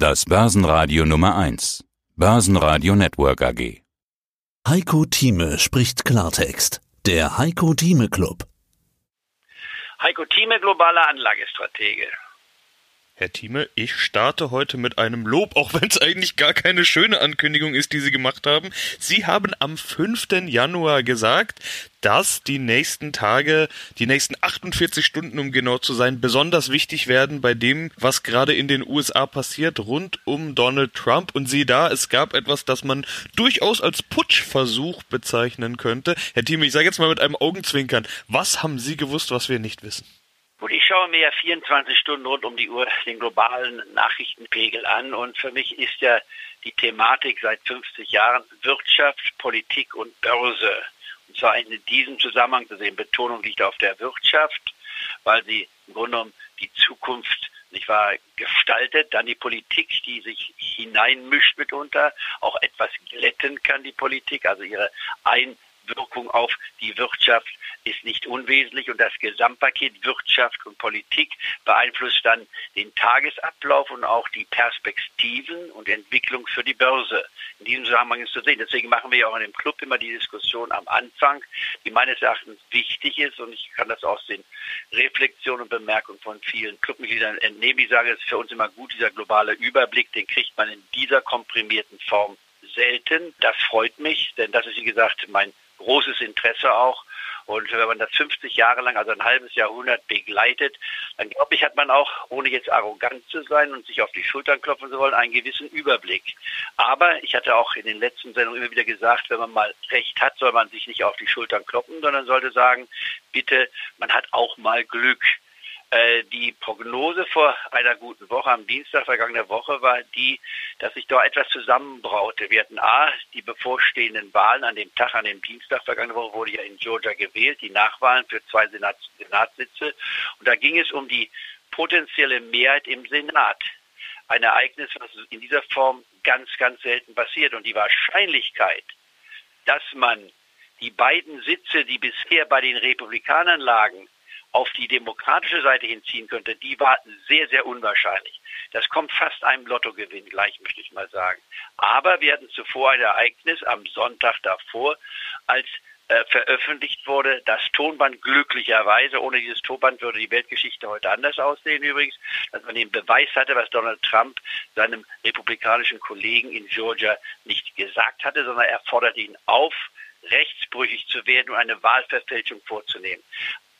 Das Börsenradio Nummer 1. Börsenradio Network AG. Heiko Thieme spricht Klartext. Der Heiko Thieme Club. Heiko Thieme, globaler Anlagestratege. Herr Thieme, ich starte heute mit einem Lob, auch wenn es eigentlich gar keine schöne Ankündigung ist, die Sie gemacht haben. Sie haben am 5. Januar gesagt, dass die nächsten Tage, die nächsten 48 Stunden, um genau zu sein, besonders wichtig werden bei dem, was gerade in den USA passiert, rund um Donald Trump. Und Sie da, es gab etwas, das man durchaus als Putschversuch bezeichnen könnte. Herr Thieme, ich sage jetzt mal mit einem Augenzwinkern, was haben Sie gewusst, was wir nicht wissen? Gut, ich schaue mir ja 24 Stunden rund um die Uhr den globalen Nachrichtenpegel an und für mich ist ja die Thematik seit 50 Jahren Wirtschaft, Politik und Börse. Zwar in diesem Zusammenhang zu sehen. Betonung liegt auf der Wirtschaft, weil sie im Grunde genommen die Zukunft nicht wahr, gestaltet, dann die Politik, die sich hineinmischt mitunter, auch etwas glätten kann, die Politik, also ihre Einwirkung auf die Wirtschaft ist nicht unwesentlich und das Gesamtpaket Wirtschaft und Politik beeinflusst dann den Tagesablauf und auch die Perspektiven und Entwicklung für die Börse. In diesem Zusammenhang ist zu sehen. Deswegen machen wir ja auch in dem Club immer die Diskussion am Anfang, die meines Erachtens wichtig ist und ich kann das aus den Reflexionen und Bemerkungen von vielen Clubmitgliedern entnehmen. Ich sage, es ist für uns immer gut, dieser globale Überblick, den kriegt man in dieser komprimierten Form selten. Das freut mich, denn das ist, wie gesagt, mein großes Interesse auch. Und wenn man das 50 Jahre lang, also ein halbes Jahrhundert begleitet, dann glaube ich, hat man auch, ohne jetzt arrogant zu sein und sich auf die Schultern klopfen zu wollen, einen gewissen Überblick. Aber ich hatte auch in den letzten Sendungen immer wieder gesagt, wenn man mal recht hat, soll man sich nicht auf die Schultern kloppen, sondern sollte sagen, bitte, man hat auch mal Glück. Äh, die Prognose vor einer guten Woche, am Dienstag vergangener Woche, war die, dass sich da etwas zusammenbraute. Wir hatten A, die bevorstehenden Wahlen an dem Tag, an dem Dienstag vergangene Woche wurde ja in Georgia gewählt, die Nachwahlen für zwei Senat Senatssitze. Und da ging es um die potenzielle Mehrheit im Senat. Ein Ereignis, was in dieser Form ganz, ganz selten passiert. Und die Wahrscheinlichkeit, dass man die beiden Sitze, die bisher bei den Republikanern lagen, auf die demokratische Seite hinziehen könnte, die war sehr, sehr unwahrscheinlich. Das kommt fast einem Lottogewinn gleich, möchte ich mal sagen. Aber wir hatten zuvor ein Ereignis am Sonntag davor, als äh, veröffentlicht wurde, das Tonband glücklicherweise, ohne dieses Tonband würde die Weltgeschichte heute anders aussehen übrigens, dass man den Beweis hatte, was Donald Trump seinem republikanischen Kollegen in Georgia nicht gesagt hatte, sondern er forderte ihn auf, rechtsbrüchig zu werden und eine Wahlverfälschung vorzunehmen.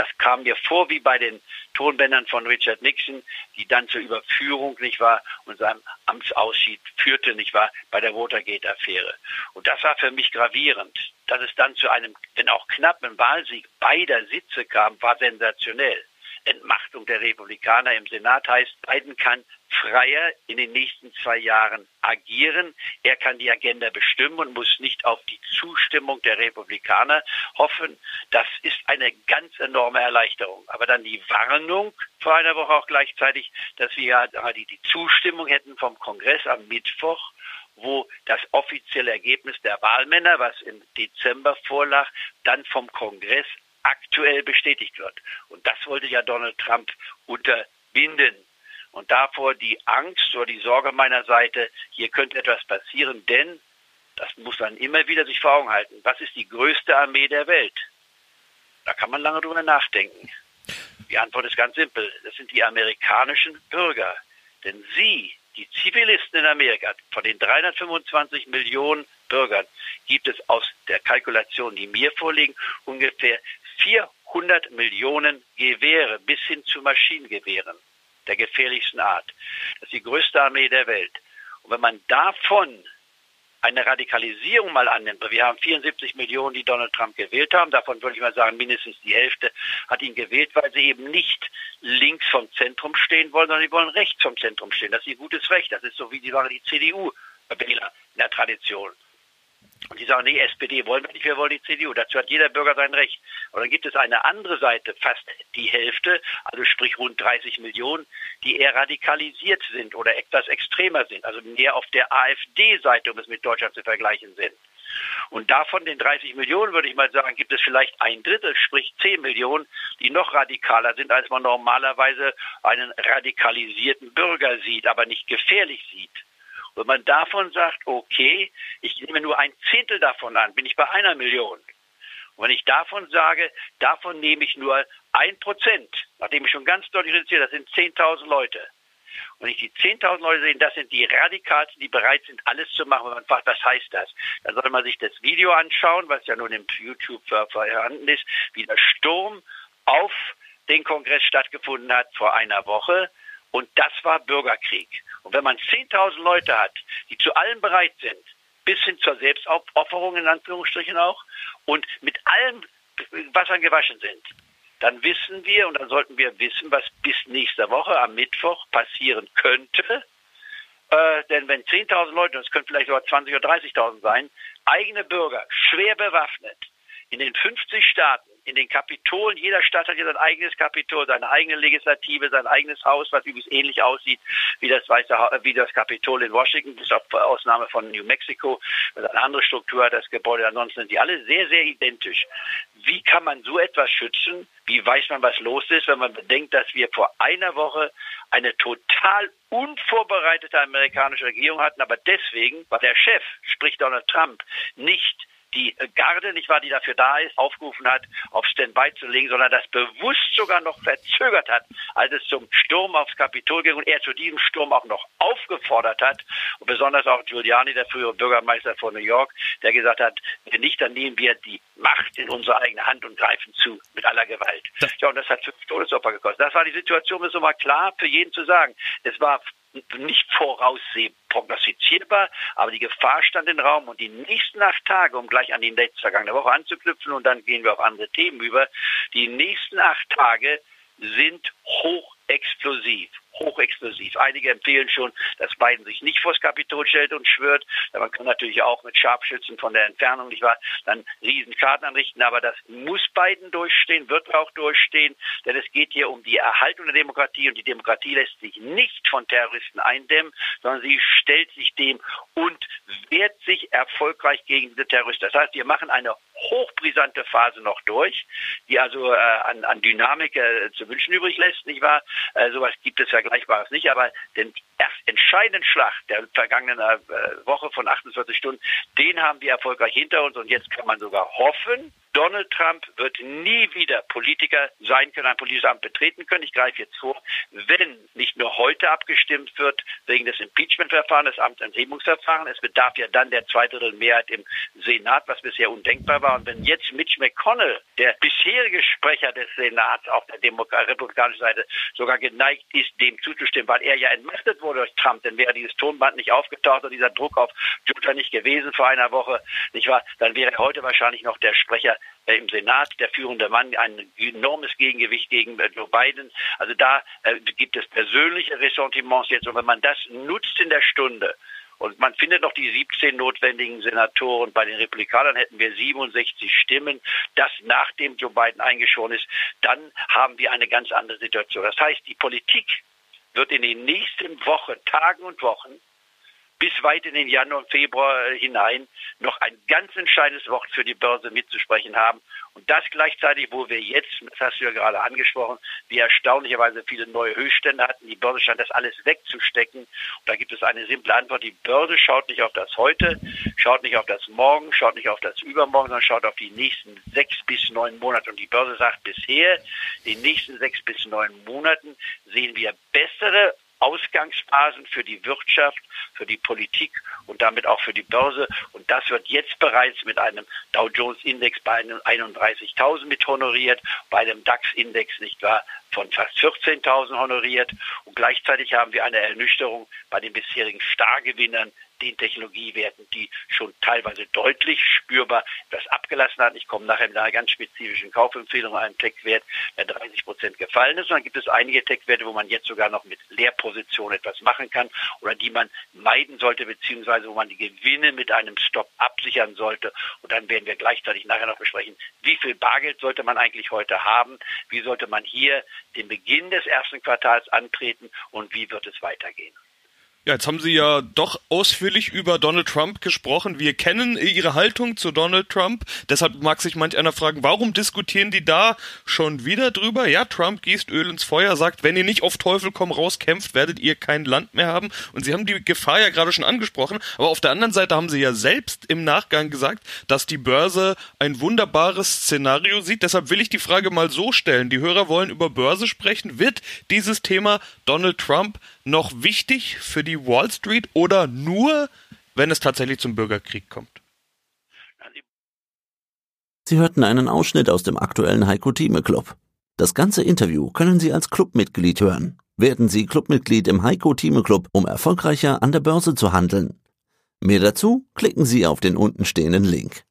Das kam mir vor wie bei den Tonbändern von Richard Nixon, die dann zur Überführung, nicht wahr, und seinem Amtsausschied führte, nicht wahr, bei der Watergate-Affäre. Und das war für mich gravierend. Dass es dann zu einem, wenn auch knappen Wahlsieg beider Sitze kam, war sensationell. Entmachtung der Republikaner im Senat heißt, Biden kann freier in den nächsten zwei Jahren agieren. Er kann die Agenda bestimmen und muss nicht auf die Zustimmung der Republikaner hoffen. Das ist eine ganz enorme Erleichterung. Aber dann die Warnung vor einer Woche auch gleichzeitig, dass wir ja die, die Zustimmung hätten vom Kongress am Mittwoch wo das offizielle Ergebnis der Wahlmänner, was im Dezember vorlag, dann vom Kongress aktuell bestätigt wird. Und das wollte ja Donald Trump unterbinden. Und davor die Angst oder die Sorge meiner Seite, hier könnte etwas passieren, denn, das muss man immer wieder sich vor Augen halten, was ist die größte Armee der Welt? Da kann man lange drüber nachdenken. Die Antwort ist ganz simpel. Das sind die amerikanischen Bürger. Denn sie, die Zivilisten in Amerika, von den 325 Millionen Bürgern, gibt es aus der Kalkulation, die mir vorliegen, ungefähr 400 Millionen Gewehre bis hin zu Maschinengewehren der gefährlichsten Art. Das ist die größte Armee der Welt. Und wenn man davon eine Radikalisierung mal annimmt, wir haben 74 Millionen, die Donald Trump gewählt haben, davon würde ich mal sagen, mindestens die Hälfte hat ihn gewählt, weil sie eben nicht links vom Zentrum stehen wollen, sondern sie wollen rechts vom Zentrum stehen. Das ist ihr gutes Recht. Das ist so wie die, die CDU-Wähler in der Tradition. Und die sagen, nee, SPD wollen wir nicht, wir wollen die CDU. Dazu hat jeder Bürger sein Recht. Und dann gibt es eine andere Seite, fast die Hälfte, also sprich rund 30 Millionen, die eher radikalisiert sind oder etwas extremer sind, also mehr auf der AfD-Seite, um es mit Deutschland zu vergleichen sind. Und davon den 30 Millionen, würde ich mal sagen, gibt es vielleicht ein Drittel, sprich 10 Millionen, die noch radikaler sind, als man normalerweise einen radikalisierten Bürger sieht, aber nicht gefährlich sieht. Wenn man davon sagt, okay, ich nehme nur ein Zehntel davon an, bin ich bei einer Million. Und wenn ich davon sage, davon nehme ich nur ein Prozent, nachdem ich schon ganz deutlich reduziert, das sind 10.000 Leute. Und wenn ich die 10.000 Leute sehe, das sind die Radikalsten, die bereit sind, alles zu machen, wenn man fragt, was heißt das? Dann sollte man sich das Video anschauen, was ja nun im YouTube vorhanden ist, wie der Sturm auf den Kongress stattgefunden hat vor einer Woche. Und das war Bürgerkrieg. Und wenn man 10.000 Leute hat, die zu allem bereit sind, bis hin zur Selbstaufopferung in Anführungsstrichen auch, und mit allem Wassern gewaschen sind, dann wissen wir und dann sollten wir wissen, was bis nächste Woche am Mittwoch passieren könnte. Äh, denn wenn 10.000 Leute, und es können vielleicht sogar 20.000 oder 30.000 sein, eigene Bürger, schwer bewaffnet, in den 50 Staaten in den Kapitolen, jeder Stadt hat ja sein eigenes Kapitol, seine eigene Legislative, sein eigenes Haus, was übrigens ähnlich aussieht wie das Weiße wie das Kapitol in Washington, bis auf Ausnahme von New Mexico, das eine andere Struktur hat, das Gebäude. Ansonsten sind die alle sehr, sehr identisch. Wie kann man so etwas schützen? Wie weiß man, was los ist, wenn man bedenkt, dass wir vor einer Woche eine total unvorbereitete amerikanische Regierung hatten, aber deswegen, weil der Chef, sprich Donald Trump, nicht die Garde, nicht wahr, die dafür da ist, aufgerufen hat, auf Standby zu legen, sondern das bewusst sogar noch verzögert hat, als es zum Sturm aufs Kapitol ging und er zu diesem Sturm auch noch aufgefordert hat. Und besonders auch Giuliani, der frühere Bürgermeister von New York, der gesagt hat, wenn nicht, dann nehmen wir die Macht in unsere eigene Hand und greifen zu mit aller Gewalt. Ja, und das hat fünf Todesopfer gekostet. Das war die Situation, das ist mal klar für jeden zu sagen. Es war nicht voraussehbar, prognostizierbar, aber die Gefahr stand im Raum und die nächsten acht Tage, um gleich an die letzte vergangene Woche anzuknüpfen und dann gehen wir auf andere Themen über, die nächsten acht Tage sind hochexplosiv hochexplosiv. Einige empfehlen schon, dass Biden sich nicht vors Kapitol stellt und schwört. Man kann natürlich auch mit Scharfschützen von der Entfernung, nicht wahr, dann riesen Schaden anrichten. Aber das muss Biden durchstehen, wird auch durchstehen, denn es geht hier um die Erhaltung der Demokratie und die Demokratie lässt sich nicht von Terroristen eindämmen, sondern sie stellt sich dem und wehrt sich erfolgreich gegen diese Terroristen. Das heißt, wir machen eine hochbrisante Phase noch durch, die also äh, an, an Dynamik äh, zu wünschen übrig lässt, nicht wahr? Äh, sowas gibt es Vergleichbares nicht, aber den entscheidenden Schlag der vergangenen äh, Woche von 48 Stunden, den haben wir erfolgreich hinter uns und jetzt kann man sogar hoffen, Donald Trump wird nie wieder Politiker sein können, ein politisches Amt betreten können. Ich greife jetzt vor, wenn nicht nur heute abgestimmt wird wegen des Impeachment-Verfahrens, des Amtsenthebungsverfahrens, es bedarf ja dann der zweidrittel Mehrheit im Senat, was bisher undenkbar war. Und wenn jetzt Mitch McConnell, der bisherige Sprecher des Senats auf der Demok republikanischen Seite, sogar geneigt ist, dem zuzustimmen, weil er ja entmachtet wurde durch Trump, dann wäre dieses Tonband nicht aufgetaucht und dieser Druck auf Utah nicht gewesen vor einer Woche, nicht wahr? Dann wäre heute wahrscheinlich noch der Sprecher äh, im Senat der führende Mann, ein enormes Gegengewicht gegen äh, Joe Biden. Also da äh, gibt es persönliche Ressentiments jetzt. Und wenn man das nutzt in der Stunde, und man findet noch die 17 notwendigen Senatoren. Bei den Republikanern hätten wir 67 Stimmen. Das nachdem Joe Biden eingeschoren ist. Dann haben wir eine ganz andere Situation. Das heißt, die Politik wird in den nächsten Wochen, Tagen und Wochen bis weit in den Januar und Februar hinein noch ein ganz entscheidendes Wort für die Börse mitzusprechen haben. Und das gleichzeitig, wo wir jetzt, das hast du ja gerade angesprochen, wir erstaunlicherweise viele neue Höchststände hatten. Die Börse scheint das alles wegzustecken. Und da gibt es eine simple Antwort. Die Börse schaut nicht auf das Heute, schaut nicht auf das Morgen, schaut nicht auf das Übermorgen, sondern schaut auf die nächsten sechs bis neun Monate. Und die Börse sagt bisher, in den nächsten sechs bis neun Monaten sehen wir bessere Ausgangsphasen für die Wirtschaft, für die Politik und damit auch für die Börse. Und das wird jetzt bereits mit einem Dow Jones Index bei 31.000 mit honoriert, bei einem DAX Index nicht wahr von fast 14.000 honoriert. Und gleichzeitig haben wir eine Ernüchterung bei den bisherigen Stargewinnern den Technologiewerten, die schon teilweise deutlich spürbar etwas abgelassen hat. Ich komme nachher mit einer ganz spezifischen Kaufempfehlung einen Tech-Wert, der 30 Prozent gefallen ist. Und dann gibt es einige Tech-Werte, wo man jetzt sogar noch mit Leerpositionen etwas machen kann oder die man meiden sollte, beziehungsweise wo man die Gewinne mit einem Stop absichern sollte. Und dann werden wir gleichzeitig nachher noch besprechen, wie viel Bargeld sollte man eigentlich heute haben, wie sollte man hier den Beginn des ersten Quartals antreten und wie wird es weitergehen. Jetzt haben Sie ja doch ausführlich über Donald Trump gesprochen. Wir kennen Ihre Haltung zu Donald Trump. Deshalb mag sich manch einer fragen, warum diskutieren die da schon wieder drüber? Ja, Trump gießt Öl ins Feuer, sagt, wenn ihr nicht auf Teufel komm raus kämpft, werdet ihr kein Land mehr haben. Und Sie haben die Gefahr ja gerade schon angesprochen. Aber auf der anderen Seite haben Sie ja selbst im Nachgang gesagt, dass die Börse ein wunderbares Szenario sieht. Deshalb will ich die Frage mal so stellen. Die Hörer wollen über Börse sprechen. Wird dieses Thema Donald Trump noch wichtig für die Wall Street oder nur, wenn es tatsächlich zum Bürgerkrieg kommt? Sie hörten einen Ausschnitt aus dem aktuellen Heiko Thieme Club. Das ganze Interview können Sie als Clubmitglied hören. Werden Sie Clubmitglied im Heiko Thieme Club, um erfolgreicher an der Börse zu handeln. Mehr dazu klicken Sie auf den untenstehenden Link.